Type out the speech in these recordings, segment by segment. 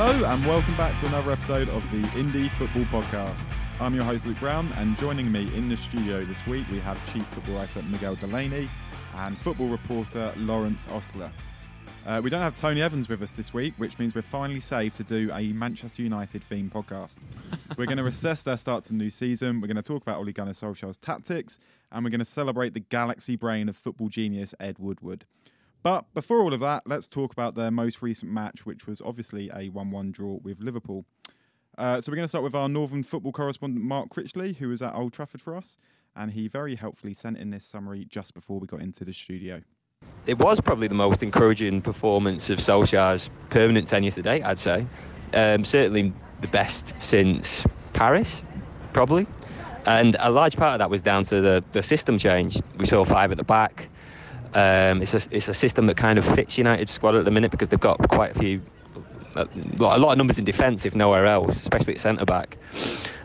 Hello and welcome back to another episode of the Indie Football Podcast. I'm your host Luke Brown and joining me in the studio this week we have Chief Football Writer Miguel Delaney and football reporter Lawrence Ostlere. Uh, we don't have Tony Evans with us this week, which means we're finally saved to do a Manchester United themed podcast. we're going to assess their start to the new season. We're going to talk about Ole Gunnar Solskjaer's tactics, and we're going to celebrate the galaxy brain of football genius Ed Woodward. But before all of that, let's talk about their most recent match, which was obviously a 1 1 draw with Liverpool. Uh, so we're going to start with our Northern football correspondent, Mark Critchley, who was at Old Trafford for us and he very helpfully sent in this summary just before we got into the studio. It was probably the most encouraging performance of Solskjaer's permanent tenure to date, I'd say. Um, certainly the best since Paris, probably. And a large part of that was down to the, the system change. We saw five at the back. Um, it's, a, it's a system that kind of fits United's squad at the minute because they've got quite a few, a lot, of numbers in defence, if nowhere else, especially at centre back.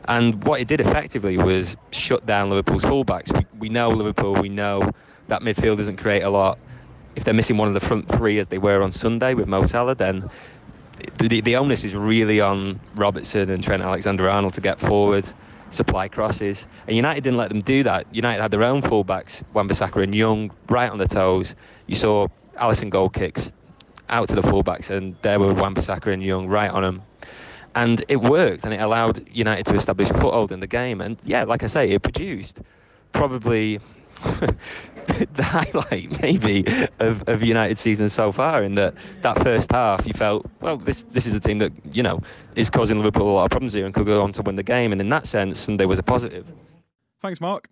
And what it did effectively was shut down Liverpool's fullbacks. We, we know Liverpool, we know that midfield doesn't create a lot. If they're missing one of the front three, as they were on Sunday with Mo Salah, then the, the onus is really on Robertson and Trent Alexander Arnold to get forward, supply crosses. And United didn't let them do that. United had their own fullbacks, Wan-Bissaka and Young, right on the toes. You saw Alisson goal kicks out to the fullbacks, and there were Wan-Bissaka and Young right on them and it worked and it allowed United to establish a foothold in the game. And yeah, like I say, it produced probably the highlight maybe of, of United's season so far in that that first half you felt well this this is a team that you know is causing Liverpool a lot of problems here and could go on to win the game and in that sense Sunday was a positive. Thanks Mark.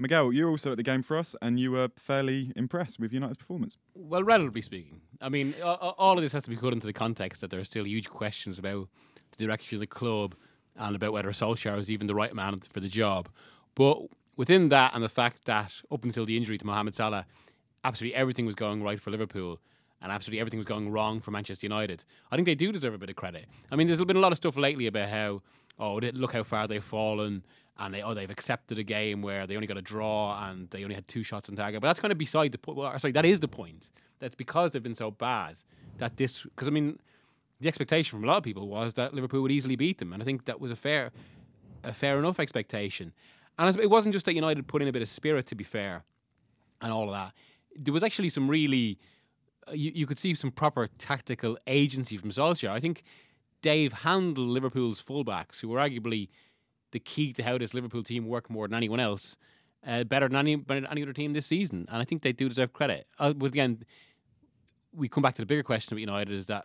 Miguel, you were also at the game for us, and you were fairly impressed with United's performance. Well, relatively speaking, I mean, all of this has to be put into the context that there are still huge questions about the direction of the club and about whether Solskjaer is even the right man for the job. But within that and the fact that up until the injury to Mohamed Salah, absolutely everything was going right for Liverpool and absolutely everything was going wrong for Manchester United. I think they do deserve a bit of credit. I mean, there's been a lot of stuff lately about how, oh, look how far they've fallen, and they, oh, they've accepted a game where they only got a draw and they only had two shots on target. But that's kind of beside the point. Well, sorry, that is the point. That's because they've been so bad that this. Because I mean, the expectation from a lot of people was that Liverpool would easily beat them, and I think that was a fair, a fair enough expectation. And it wasn't just that United put in a bit of spirit, to be fair, and all of that. There was actually some really, uh, you, you could see some proper tactical agency from Solskjaer. I think Dave handled Liverpool's fullbacks, who were arguably the key to how this Liverpool team worked more than anyone else, uh, better than any, than any other team this season. And I think they do deserve credit. Uh, but again, we come back to the bigger question with United is that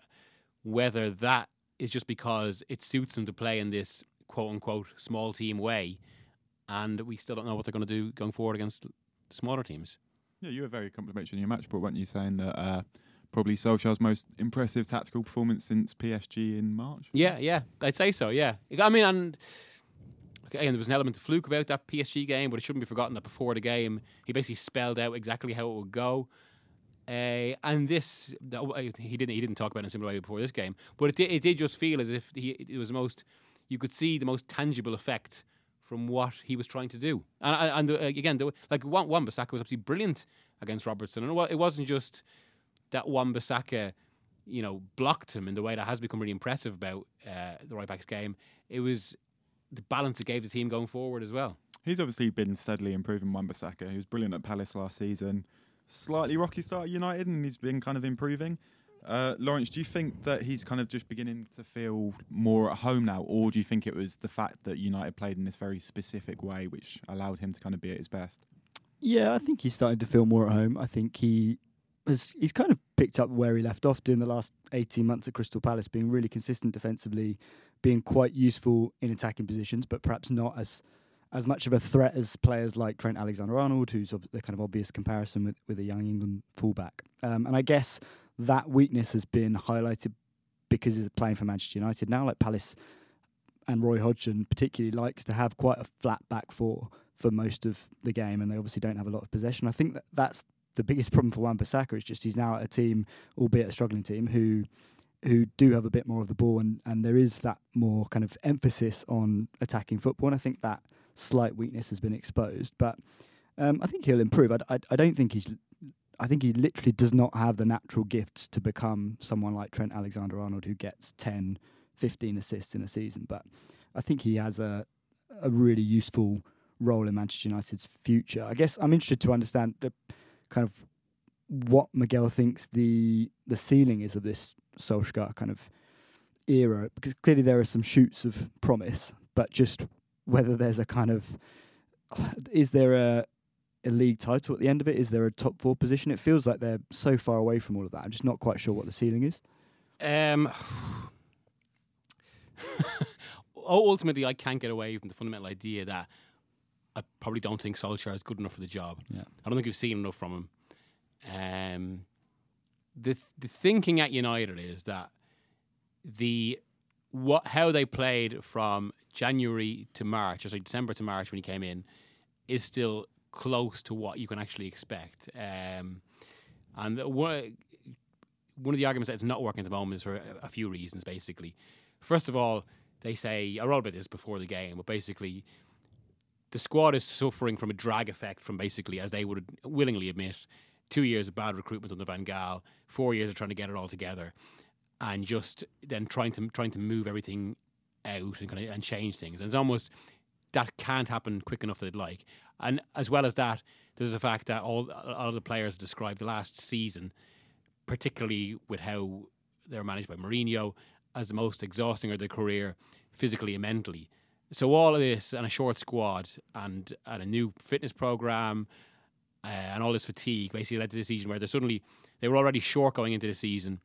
whether that is just because it suits them to play in this quote unquote small team way, and we still don't know what they're going to do going forward against the smaller teams. Yeah, you were very complimentary in your match report, weren't you? Saying that uh, probably Solskjaer's most impressive tactical performance since PSG in March. Yeah, yeah, I'd say so. Yeah, I mean, and again, there was an element of fluke about that PSG game, but it shouldn't be forgotten that before the game, he basically spelled out exactly how it would go. Uh, and this, he didn't he didn't talk about it in a similar way before this game, but it did, it did just feel as if he, it was most, you could see the most tangible effect from what he was trying to do. And, and uh, again, the, like Wan Bissaka was absolutely brilliant against Robertson, and it wasn't just that Wan Bissaka, you know, blocked him in the way that has become really impressive about uh, the right back's game. It was the balance it gave the team going forward as well. He's obviously been steadily improving Wan Bissaka. He was brilliant at Palace last season slightly rocky start at United, and he's been kind of improving. Uh, Lawrence, do you think that he's kind of just beginning to feel more at home now, or do you think it was the fact that United played in this very specific way which allowed him to kind of be at his best? Yeah, I think he's starting to feel more at home. I think he has he's kind of picked up where he left off during the last 18 months at Crystal Palace, being really consistent defensively, being quite useful in attacking positions, but perhaps not as as much of a threat as players like Trent Alexander-Arnold, who's ob- the kind of obvious comparison with, with a young England fullback. Um, and I guess that weakness has been highlighted because he's playing for Manchester United now. Like Palace and Roy Hodgson particularly likes to have quite a flat back four for most of the game, and they obviously don't have a lot of possession. I think that that's the biggest problem for Wan-Bissaka. It's just he's now at a team, albeit a struggling team, who who do have a bit more of the ball, and, and there is that more kind of emphasis on attacking football. And I think that slight weakness has been exposed, but um, I think he'll improve. I, I, I don't think he's. I think he literally does not have the natural gifts to become someone like Trent Alexander Arnold, who gets 10, 15 assists in a season. But I think he has a a really useful role in Manchester United's future. I guess I'm interested to understand the kind of what Miguel thinks the the ceiling is of this Solskjaer kind of era, because clearly there are some shoots of promise, but just whether there's a kind of is there a a league title at the end of it? Is there a top four position? It feels like they're so far away from all of that. I'm just not quite sure what the ceiling is. Um, ultimately, I can't get away from the fundamental idea that I probably don't think Solskjaer is good enough for the job. Yeah. I don't think we've seen enough from him. Um, the th- the thinking at United is that the what how they played from January to March, or sorry, December to March when he came in, is still close to what you can actually expect. Um, and one one of the arguments that it's not working at the moment is for a, few reasons. Basically, first of all, they say I wrote about this before the game, but basically the squad is suffering from a drag effect from basically, as they would willingly admit, two years of bad recruitment under Van Gaal, four years of trying to get it all together, and just then trying to trying to move everything out and kind of and change things. And it's almost that can't happen quick enough that they'd like. And as well as that, there's the fact that all all of the players described the last season, particularly with how they're managed by Mourinho, as the most exhausting of their career, physically and mentally. So all of this and a short squad and and a new fitness program uh, and all this fatigue basically led to the season where they suddenly they were already short going into the season.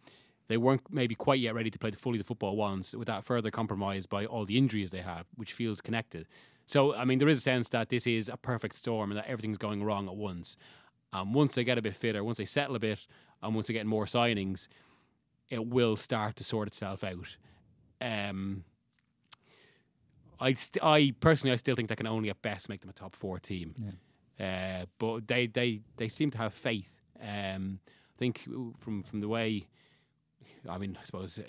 They weren't maybe quite yet ready to play the fully the football once without further compromise by all the injuries they have, which feels connected. So I mean, there is a sense that this is a perfect storm and that everything's going wrong at once. Um, once they get a bit fitter, once they settle a bit, and once they get more signings, it will start to sort itself out. Um, I st- I personally I still think they can only at best make them a top four team. Uh, but they, they, they seem to have faith. Um, I think from from the way, I mean, I suppose uh,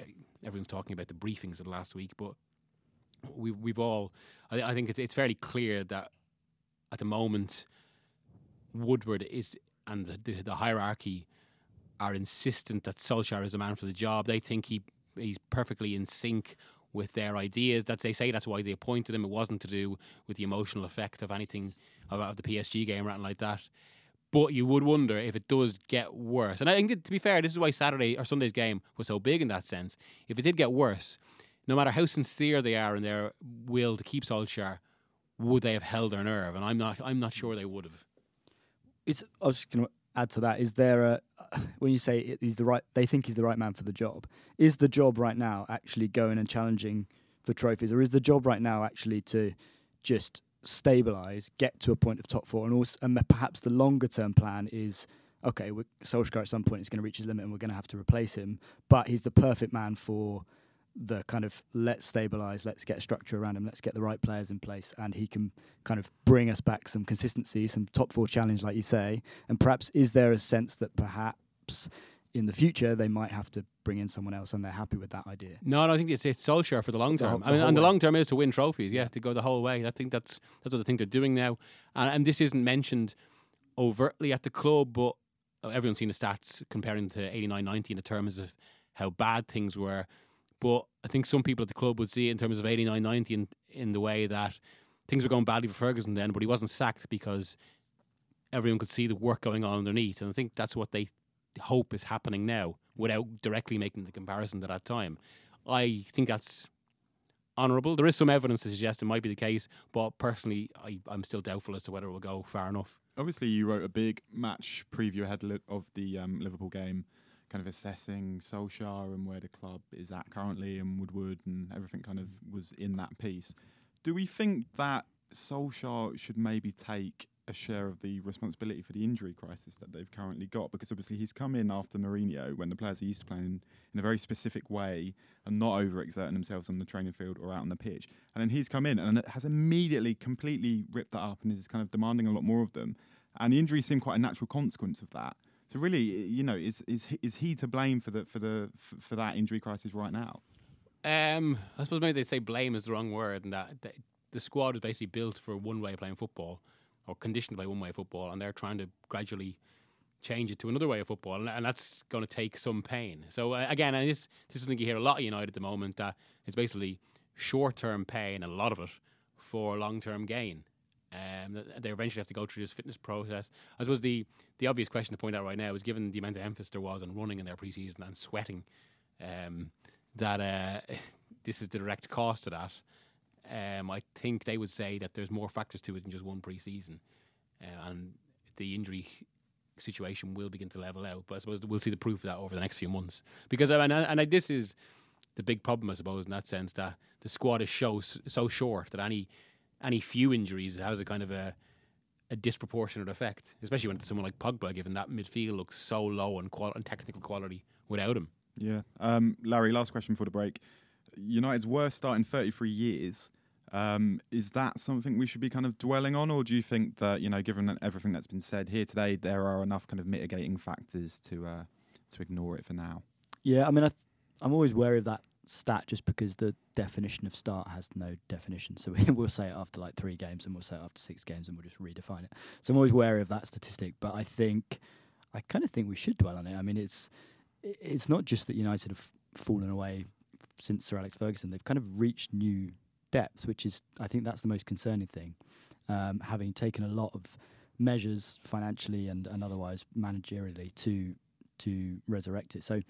everyone's talking about the briefings of the last week, but we we've all, I, I think it's it's fairly clear that at the moment, Woodward is and the, the, the hierarchy are insistent that Solskjaer is a man for the job. They think he he's perfectly in sync with their ideas. That they say that's why they appointed him. It wasn't to do with the emotional effect of anything of, of the PSG game or anything like that. But you would wonder if it does get worse. And I think that, to be fair, this is why Saturday or Sunday's game was so big in that sense. If it did get worse, no matter how sincere they are in their will to keep Solskjaer, would they have held their nerve? And I'm not. I'm not sure they would have. It's, I was just going to add to that. Is there a when you say he's the right, they think he's the right man for the job. Is the job right now actually going and challenging for trophies, or is the job right now actually to just stabilize, get to a point of top four, and also, and perhaps the longer term plan is okay. Solskjaer at some point is going to reach his limit, and we're going to have to replace him. But he's the perfect man for the kind of let's stabilize, let's get a structure around him, let's get the right players in place, and he can kind of bring us back some consistency, some top four challenge, like you say. And perhaps is there a sense that perhaps in the future they might have to bring in someone else, and they're happy with that idea? No, no I think it's it's Solskjaer for the long The term. I mean, and the way. long term is to win trophies. Yeah, to go the whole way. I think that's that's what they're doing now. And, and this isn't mentioned overtly at the club, but uh, everyone's seen the stats comparing to 89-90 in terms of how bad things were. But I think some people at the club would see it in terms of 89-90 in, in the way that things were going badly for Ferguson then, but he wasn't sacked because everyone could see the work going on underneath. And I think that's what they hope is happening now without directly making the comparison to that time. I think that's honourable. There is some evidence to suggest it might be the case, but personally, I, I'm still doubtful as to whether it will go far enough. Obviously, you wrote a big match preview ahead of the um, Liverpool game, kind of assessing Solskjaer and where the club is at currently and Woodward and everything kind of was in that piece. Do we think that Solskjaer should maybe take a share of the responsibility for the injury crisis that they've currently got because obviously he's come in after Mourinho when the players are used to playing in a very specific way and not overexerting themselves on the training field or out on the pitch. And then he's come in and has immediately completely ripped that up and is kind of demanding a lot more of them. And the injuries seem quite a natural consequence of that. So really, you know, is is is he to blame for the for the for, that injury crisis right now? Um, I suppose maybe they'd say blame is the wrong word, and that, the squad is basically built for one way of playing football, or conditioned by one way of football, and they're trying to gradually change it to another way of football, and, and that's going to take some pain. So uh, again, and this, this is something you hear a lot of United at the moment that it's basically short-term pain, a lot of it, for long-term gain. Um, they eventually have to go through this fitness process. I suppose the the obvious question to point out right now is given the amount of emphasis there was on running in their preseason and sweating, um, that uh, this is the direct cost of that. Um, I think they would say that there's more factors to it than just one preseason, uh, and the injury situation will begin to level out. But I suppose we'll see the proof of that over the next few months. Because mean, and, and this is the big problem, I suppose, in that sense that the squad is so so short that any any few injuries has a kind of a a disproportionate effect, especially when it's someone like Pogba, given that midfield looks so low on, qual- on technical quality without him. Yeah. Um, Larry, last question for the break. United's worst start in 33 years. Um, is that something we should be kind of dwelling on, or do you think that you know, given everything that's been said here today, there are enough kind of mitigating factors to uh, to ignore it for now? Yeah, I mean, I th- I'm always wary of that stat just because the definition of start has no definition. So we, will say it after like three games and we'll say it after six games and we'll just redefine it. So I'm always wary of that statistic. But I think, I kind of think we should dwell on it. I mean, it's it's not just that United have fallen away since Sir Alex Ferguson. They've kind of reached new depths, which is, I think that's the most concerning thing. Um, having taken a lot of measures financially and, and otherwise managerially to to resurrect it. So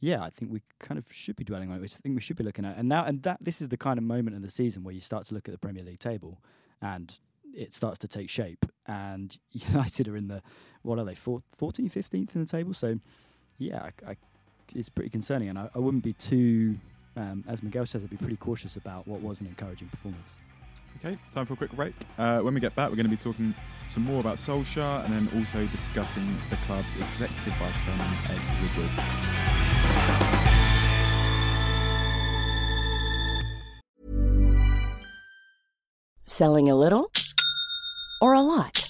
yeah, I think we kind of should be dwelling on it, which I think we should be looking at. And now, and that this is the kind of moment in the season where you start to look at the Premier League table, and it starts to take shape. And United are in the what are they, 14th, 15th in the table? So, yeah, I, I, it's pretty concerning. And I, I wouldn't be too, um, as Miguel says, I'd be pretty cautious about what was an encouraging performance. Okay, time for a quick break. Uh, when we get back, we're going to be talking some more about Solskjaer and then also discussing the club's executive vice chairman, Ed Woodward. Selling a little or a lot?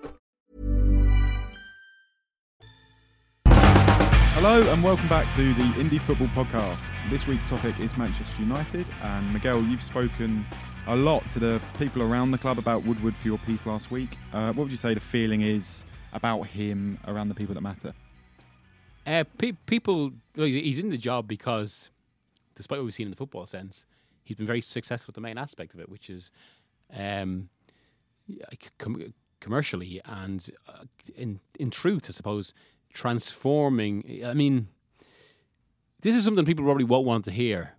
Hello and welcome back to the Indie Football Podcast. This week's topic is Manchester United, and Miguel, you've spoken a lot to the people around the club about Woodward for your piece last week. Uh, what would you say the feeling is about him around the people that matter? Uh, pe- people, well, he's in the job because, despite what we've seen in the football sense, he's been very successful with the main aspect of it, which is um, com- commercially and uh, in in truth, I suppose, transforming. I mean, this is something people probably won't want to hear,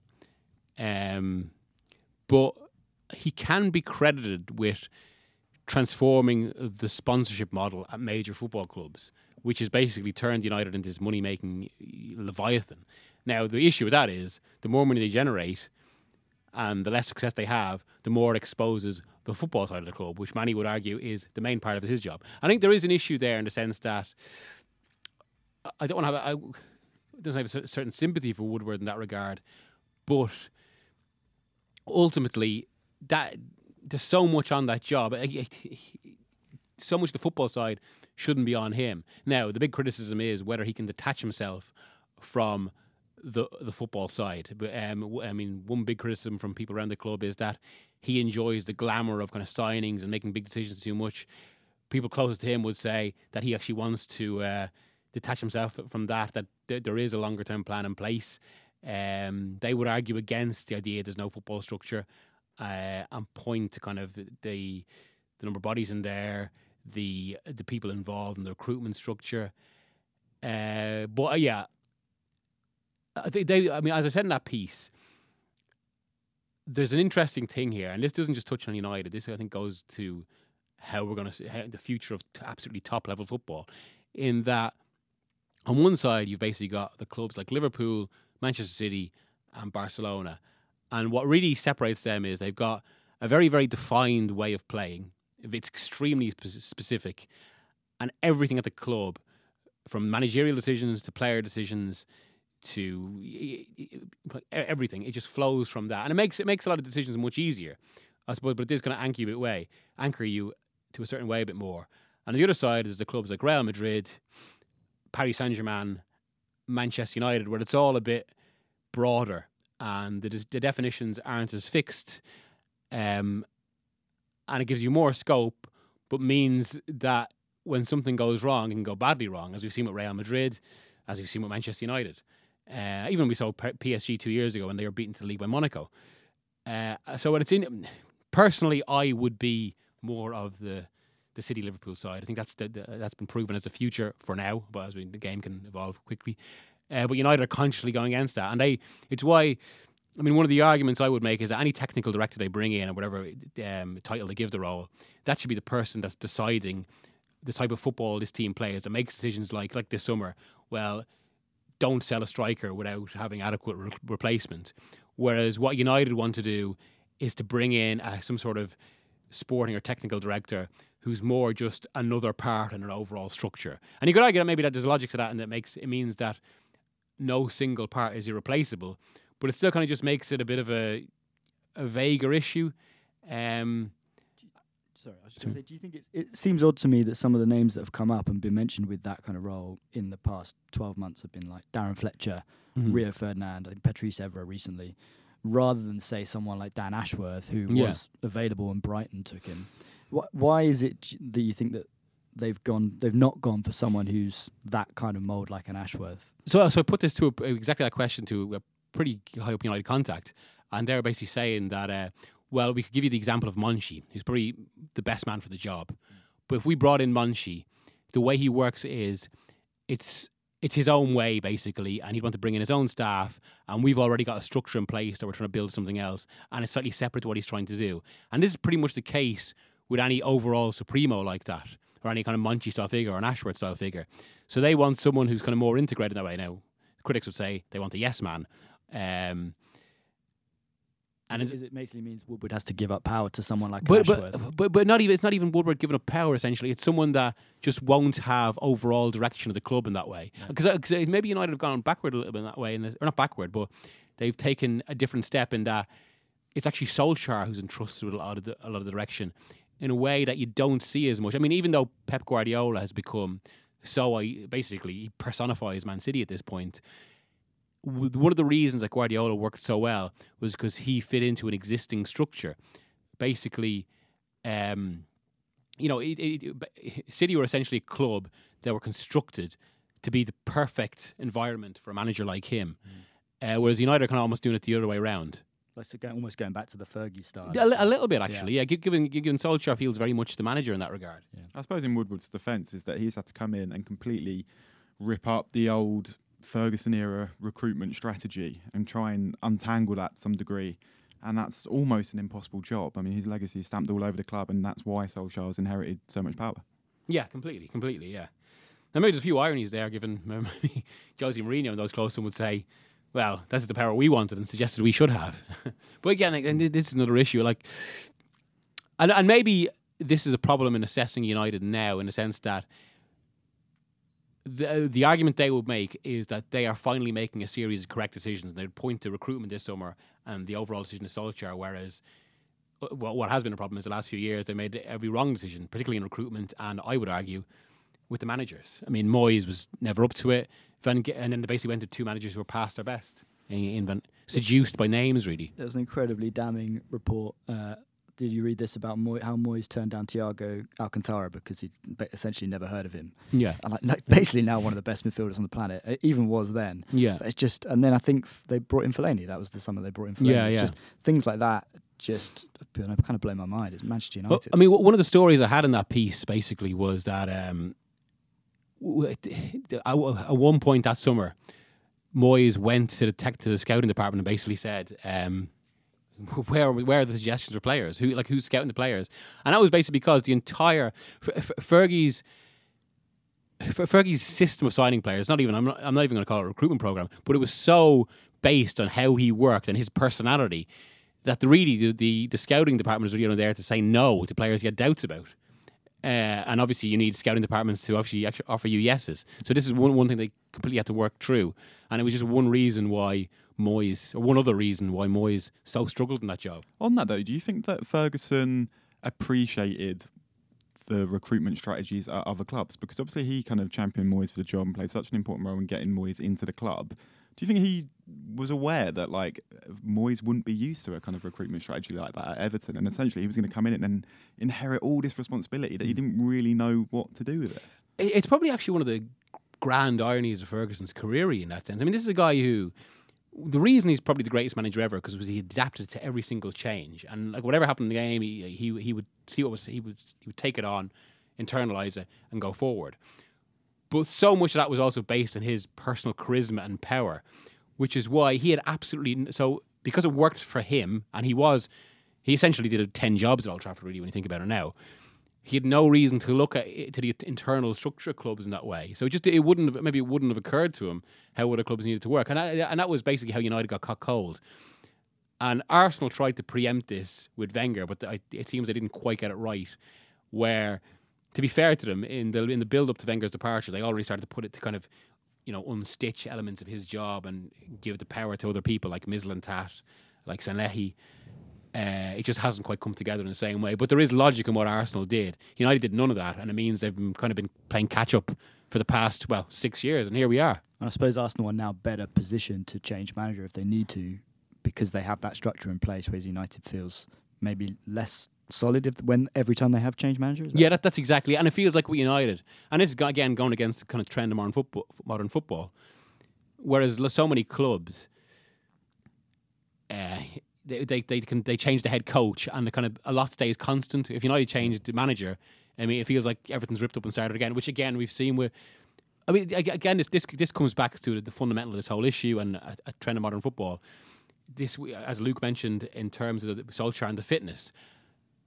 um, but he can be credited with transforming the sponsorship model at major football clubs, which has basically turned United into this money making leviathan. Now, the issue with that is the more money they generate and the less success they have, the more it exposes the football side of the club, which many would argue is the main part of his job. I think there is an issue there in the sense that I don't want to have. I doesn't have a certain sympathy for Woodward in that regard, but ultimately, that there's so much on that job. eh, eh, So much the football side shouldn't be on him. Now, the big criticism is whether he can detach himself from the the football side. But um, I mean, one big criticism from people around the club is that he enjoys the glamour of kind of signings and making big decisions too much. People close to him would say that he actually wants to uh, detach himself from that. That th- there is a longer term plan in place. Um, they would argue against the idea there's no football structure uh, and point to kind of the the number of bodies in there, the the people involved in the recruitment structure. Uh, but uh, yeah, I think they. I mean, as I said in that piece, there's an interesting thing here, and this doesn't just touch on United. This I think goes to how we're going to the future of absolutely top level football. In that, on one side, you've basically got the clubs like Liverpool, Manchester City, and Barcelona, and what really separates them is they've got a very, very defined way of playing. It's extremely specific, and everything at the club, from managerial decisions to player decisions to everything, it just flows from that, and it makes it makes a lot of decisions much easier, I suppose. But it is going to anchor you a bit way, anchor you to a certain way a bit more. And the other side is the clubs like Real Madrid, Paris Saint Germain, Manchester United, where it's all a bit broader and the, the definitions aren't as fixed, um, and it gives you more scope, but means that when something goes wrong, it can go badly wrong, as we've seen with Real Madrid, as we've seen with Manchester United. Uh, even we saw PSG two years ago when they were beaten to the league by Monaco. Uh, so when it's in, personally, I would be more of the the City Liverpool side. I think that's the, the, that's been proven as the future for now, but as we, the game can evolve quickly. Uh, but United are consciously going against that, and they it's why. I mean, one of the arguments I would make is that any technical director they bring in, or whatever um, title they give the role, that should be the person that's deciding the type of football this team plays and makes decisions like like this summer. Well, don't sell a striker without having adequate re- replacement. Whereas what United want to do is to bring in uh, some sort of sporting or technical director who's more just another part in an overall structure. And you could argue that maybe that there's logic to that, and that makes it means that no single part is irreplaceable, but it still kind of just makes it a bit of a a vaguer issue. Um, Sorry, I was just going to say, do you think it's, it seems odd to me that some of the names that have come up and been mentioned with that kind of role in the past 12 months have been like Darren Fletcher, Mhm. Rio Ferdinand, I think Patrice Evra recently, rather than say someone like Dan Ashworth, who Yeah. was available and Brighton took him. Wh- why is it that you think that they've gone, they've not gone for someone who's that kind of mould like an Ashworth? So, so I put this to a, exactly that question to a pretty high up United contact, and they're basically saying that, uh, well, we could give you the example of Monchi, who's probably the best man for the job. But if we brought in Monchi, the way he works is it's it's his own way basically, and he'd want to bring in his own staff, and we've already got a structure in place that we're trying to build something else, and it's slightly separate to what he's trying to do. And this is pretty much the case with any overall supremo like that, or any kind of Monchi style figure or an Ashworth style figure. So they want someone who's kind of more integrated in that way. Now, critics would say they want a yes man. Um, and it- it basically means Woodward has to give up power to someone like but, Ashworth? but but but not even it's not even Woodward giving up power. Essentially, it's someone that just won't have overall direction of the club in that way. Because maybe United have gone backward a little bit in that way, in this, or not backward, but they've taken a different step in that it's actually Solskjaer who's entrusted with a lot of the, a lot of the direction in a way that you don't see as much. I mean, even though Pep Guardiola has become so I basically he personifies Man City at this point. One of the reasons that Guardiola worked so well was because he fit into an existing structure. Basically, um, you know, it, it, it- City were essentially a club that were constructed to be the perfect environment for a manager like him. Uh, whereas United are kind of almost doing it the other way around. Like so go, almost going back to the Fergie style. A, li- a little bit, actually. Yeah, gi- given given Solskjaer feels very much the manager in that regard. I suppose in Woodward's defence is that he's had to come in and completely rip up the old Ferguson era recruitment strategy and try and untangle that to some degree. And that's almost an impossible job. I mean, his legacy is stamped all over the club, and that's why Solskjaer's inherited so much power. Yeah, completely, completely. Yeah. Now, maybe there's a few ironies there, given maybe Jose Mourinho and those close to him would say, "Well, that's the power we wanted and suggested we should have." but again, and this is another issue. Like, and and maybe this is a problem in assessing United now, in the sense that the the argument they would make is that they are finally making a series of correct decisions. And they'd point to recruitment this summer and the overall decision of Solskjaer, whereas uh, well, what has been a problem is the last few years they made every wrong decision, particularly in recruitment, and I would argue with the managers. I mean, Moyes was never up to it. Van Ge- and then they basically went to two managers who were past their best, in, in Van, seduced by names, really. There was an incredibly damning report. Uh, did you read this about Moy- how Moyes turned down Thiago Alcantara because he'd ba- essentially never heard of him? Yeah. And like, like, basically now one of the best midfielders on the planet. It even was then. Yeah. But it's just, and then I think f- they brought in Fellaini. That was the summer they brought in Fellaini. Yeah, It's yeah. Just things like that just kind of blow my mind. It's Manchester United. Well, I mean, one of the stories I had in that piece basically was that um, w- it- at one point that summer, Moyes went to the tech to the scouting department and basically said, um, "Where where are the suggestions for players? Who like who's scouting the players?" And that was basically because the entire Fergie's. Fergie's system of signing players, not even I'm not, I'm not even going to call it a recruitment program, but it was so based on how he worked and his personality that the really the, the, the scouting department is really only there to say no to players he had doubts about. Uh, and obviously, you need scouting departments to actually, offer you yeses. So this is one one thing they completely had to work through, and it was just one reason why Moyes, or one other reason why Moyes so struggled in that job. On that though, do you think that Ferguson appreciated the recruitment strategies at other clubs? Because obviously he kind of championed Moyes for the job and played such an important role in getting Moyes into the club. Do you think he was aware that like Moyes wouldn't be used to a kind of recruitment strategy like that at Everton, and essentially he was going to come in and then inherit all this responsibility that he mm. didn't really know what to do with it? It- It's probably actually one of the grand ironies of Ferguson's career in that sense. I mean, this is a guy who. The reason he's probably the greatest manager ever because was he adapted to every single change and like whatever happened in the game he he he would see what was he would he would take it on, internalize it and go forward. But so much of that was also based on his personal charisma and power, which is why he had absolutely so because it worked for him and he was he essentially did ten jobs at Old Trafford really when you think about it now. He had no reason to look at it, to the internal structure of clubs in that way. So it just it wouldn't have, maybe it wouldn't have occurred to him how other clubs needed to work, and and that was basically how United got caught cold. And Arsenal tried to preempt this with Wenger, but it seems they didn't quite get it right. Where, to be fair to them, in the in the build up to Wenger's departure, they already started to put it to kind of, you know, unstitch elements of his job and give the power to other people like Mislintat, like Sanllehi. Uh, it just hasn't quite come together in the same way. But there is logic in what Arsenal did. United did none of that, and it means they've been, kind of been playing catch up for the past well six years, and here we are. And I suppose Arsenal are now better positioned to change manager if they need to, because they have that structure in place. Whereas United feels maybe less solid if, when every time they have changed managers. Yeah, that, that's exactly, and it feels like with United, and this is again going against the kind of trend of modern football. Modern football, whereas so many clubs, uh, they, they they can they change the head coach, and the kind of a lot stays constant. If United changed the manager, I mean, it feels like everything's ripped up and started again. Which again we've seen with. I mean, again, this this this comes back to the fundamental of this whole issue and a, a trend of modern football. This, as Luke mentioned, in terms of the Solskjaer and the fitness,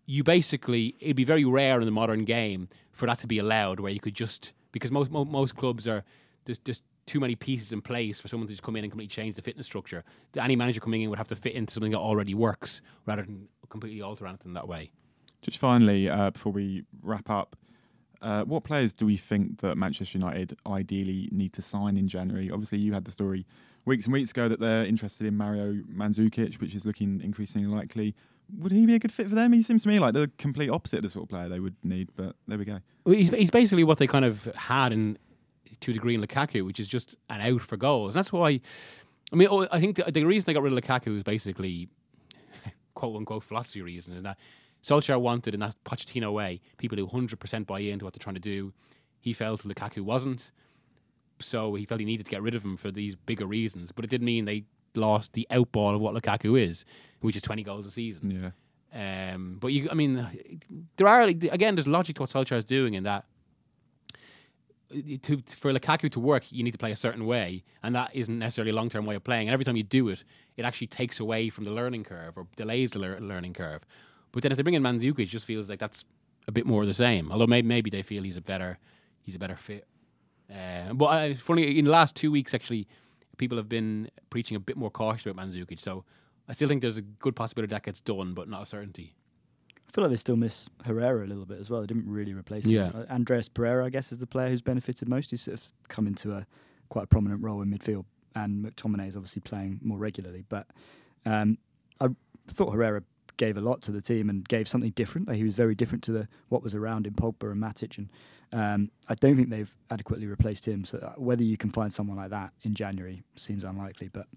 you basically it'd be very rare in the modern game for that to be allowed where you could just because most mo- most clubs are there's just too many pieces in place for someone to just come in and completely change the fitness structure. Any manager coming in would have to fit into something that already works rather than completely alter anything that way. Just finally, uh, before we wrap up, uh, what players do we think that Manchester United ideally need to sign in January? Obviously, you had the story weeks and weeks ago that they're interested in Mario Mandzukic, which is looking increasingly likely. Would he be a good fit for them? He seems to me like the complete opposite of the sort of player they would need, but there we go. Well, He's, he's basically what they kind of had in to a degree in Lukaku, which is just an out for goals. And that's why, I mean, oh, I think the, the reason they got rid of Lukaku is basically quote unquote philosophy reasons, and that Solskjaer wanted in that Pochettino way people who 100% buy into what they're trying to do. He felt Lukaku wasn't, so he felt he needed to get rid of him for these bigger reasons. But it didn't mean they lost the outball of what Lukaku is, which is 20 goals a season. Yeah. Um, but you, I mean, there are again, there's logic to what Solskjaer is doing in that. To for Lukaku to work, you need to play a certain way, and that isn't necessarily a long term way of playing. And every time you do it, it actually takes away from the learning curve or delays the lear- learning curve. But then if they bring in Mandzukic, it just feels like that's a bit more of the same. Although maybe maybe they feel he's a better he's a better fit. Uh, but uh, funny in the last two weeks, actually, people have been preaching a bit more caution about Mandzukic. So I still think there's a good possibility that gets done, but not a certainty. I feel like they still miss Herrera a little bit as well. They didn't really replace Yeah. him. Uh, Andreas Pereira, I guess, is the player who's benefited most. He's sort of come into a quite a prominent role in midfield, and McTominay is obviously playing more regularly. But um, I thought Herrera gave a lot to the team and gave something different. Like he was very different to the what was around in Pogba and Matic, and um, I don't think they've adequately replaced him. So uh, whether you can find someone like that in January seems unlikely, but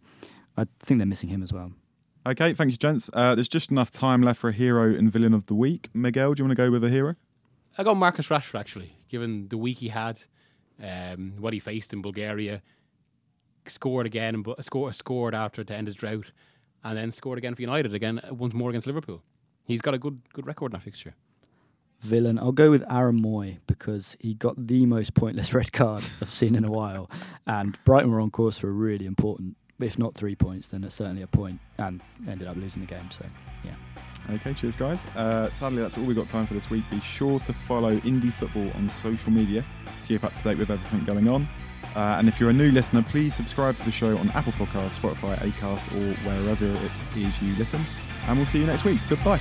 I think they're missing him as well. Okay, thank you, gents. Uh, there's just enough time left for a hero and villain of the week. Miguel, do you want to go with a hero? I got Marcus Rashford actually, given the week he had, um, what he faced in Bulgaria, scored again and scored scored after to end his drought, and then scored again for United again uh, once more against Liverpool. He's got a good good record in that fixture. Villain, I'll go with Aaron Mooy because he got the most pointless red card I've seen in a while, and Brighton were on course for a really important, if not three points, then it's certainly a point, and ended up losing the game. So, yeah. Okay, cheers, guys. Uh, sadly, that's all we've got time for this week. Be sure to follow Indie Football on social media to keep up to date with everything going on. Uh, and if you're a new listener, please subscribe to the show on Apple Podcasts, Spotify, Acast, or wherever it is you listen. And we'll see you next week. Goodbye.